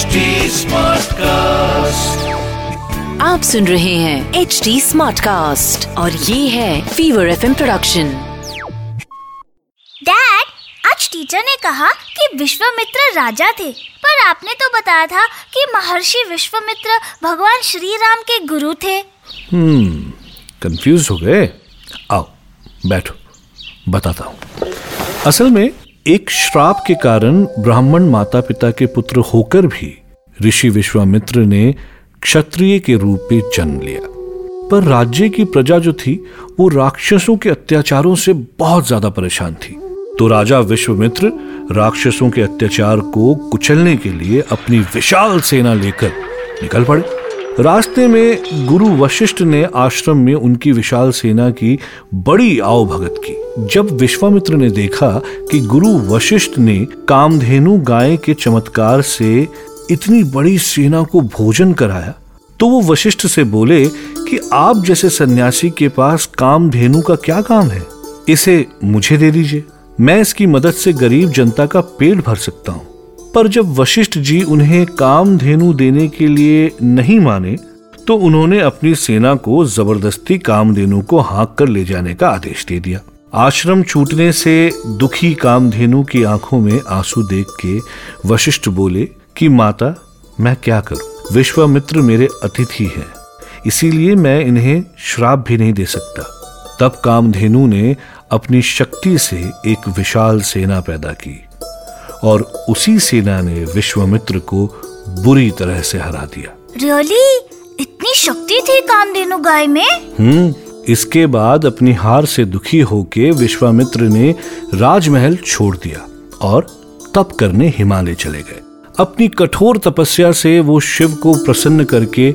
HD Smartcast. आप सुन रहे हैं एच डी स्मार्ट कास्ट और ये है फीवर एफ़ प्रोडक्शन डैड आज टीचर ने कहा कि विश्वामित्र राजा थे पर आपने तो बताया था कि महर्षि विश्वामित्र भगवान श्री राम के गुरु थे। हम्म कंफ्यूज हो गए? आओ बैठो बताता हूँ। असल में एक श्राप के कारण ब्राह्मण माता पिता के पुत्र होकर भी ऋषि विश्वामित्र ने क्षत्रिय के रूप में जन्म लिया। पर राज्य की प्रजा जो थी, वो राक्षसों के अत्याचारों से बहुत ज़्यादा परेशान थी। तो राजा विश्वमित्र राक्षसों के अत्याचार को कुचलने के लिए अपनी विशाल सेना लेकर निकल पड़े। रास्ते में गुरु वशिष्ठ ने आश्रम में उनकी विशाल सेना की बड़ी आओ भगत की। जब विश्वामित्र ने देखा कि गुरु वशिष्ठ ने कामधेनु गाय के चमत्कार से इतनी बड़ी सेना को भोजन कराया तो वो वशिष्ठ से बोले कि आप जैसे सन्यासी के पास कामधेनु का क्या काम है? इसे मुझे दे दीजिए। मैं इसकी मदद से गरीब जनता का पेट भर सकता हूँ। पर जब वशिष्ठ जी उन्हें कामधेनु देने के लिए नहीं माने तो उन्होंने अपनी सेना को ज़बरदस्ती कामधेनु को हाँक कर ले जाने का आदेश दे दिया। आश्रम छूटने से दुखी कामधेनु की आँखों में आँसू देख के वशिष्ठ बोले कि, माता, मैं क्या करूँ? विश्वामित्र मेरे अतिथि हैं, इसीलिए मैं इन्हें श्राप भी नहीं दे सकता। तब कामधेनु ने अपनी शक्ति से एक विशाल सेना पैदा की। और उसी सेना ने विश्वामित्र को बुरी तरह से हरा दिया। रियली? इतनी शक्ति थी कामधेनु गाय में? हम्म इसके बाद अपनी हार से दुखी होके विश्वामित्र ने राजमहल छोड़ दिया और तप करने हिमालय चले गए। अपनी कठोर तपस्या से वो शिव को प्रसन्न करके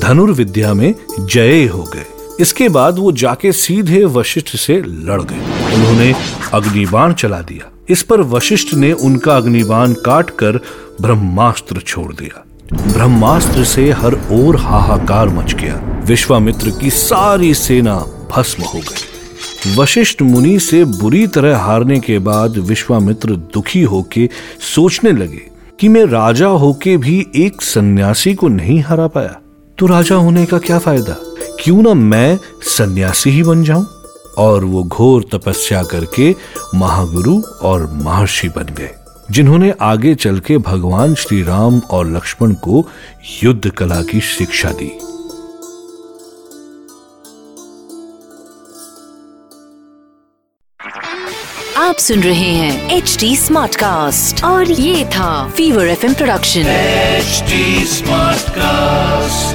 धनुर्विद्या में जय हो गए। इसके बाद वो जाके सीधे वशिष्ठ से लड़ गए। उन्होंने अग्निबाण चला दिया। इस पर वशिष्ठ ने उनका अग्निबान काट कर ब्रह्मास्त्र छोड़ दिया। ब्रह्मास्त्र से हर ओर हाहाकार मच गया। विश्वामित्र की सारी सेना भस्म हो गई। वशिष्ठ मुनि से बुरी तरह हारने के बाद विश्वामित्र दुखी होके सोचने लगे कि मैं राजा होके भी एक सन्यासी को नहीं हरा पाया। तो राजा होने का क्या फ़ायदा? क्यों ना मैं सन्यासी ही बन जाऊँ? और वो घोर तपस्या करके महागुरु और महर्षि बन गए जिन्होंने आगे चल के भगवान श्री राम और लक्ष्मण को युद्ध कला की शिक्षा दी आप सुन रहे हैं एच डी स्मार्ट कास्ट और ये था Fever F production H smart Smartcast.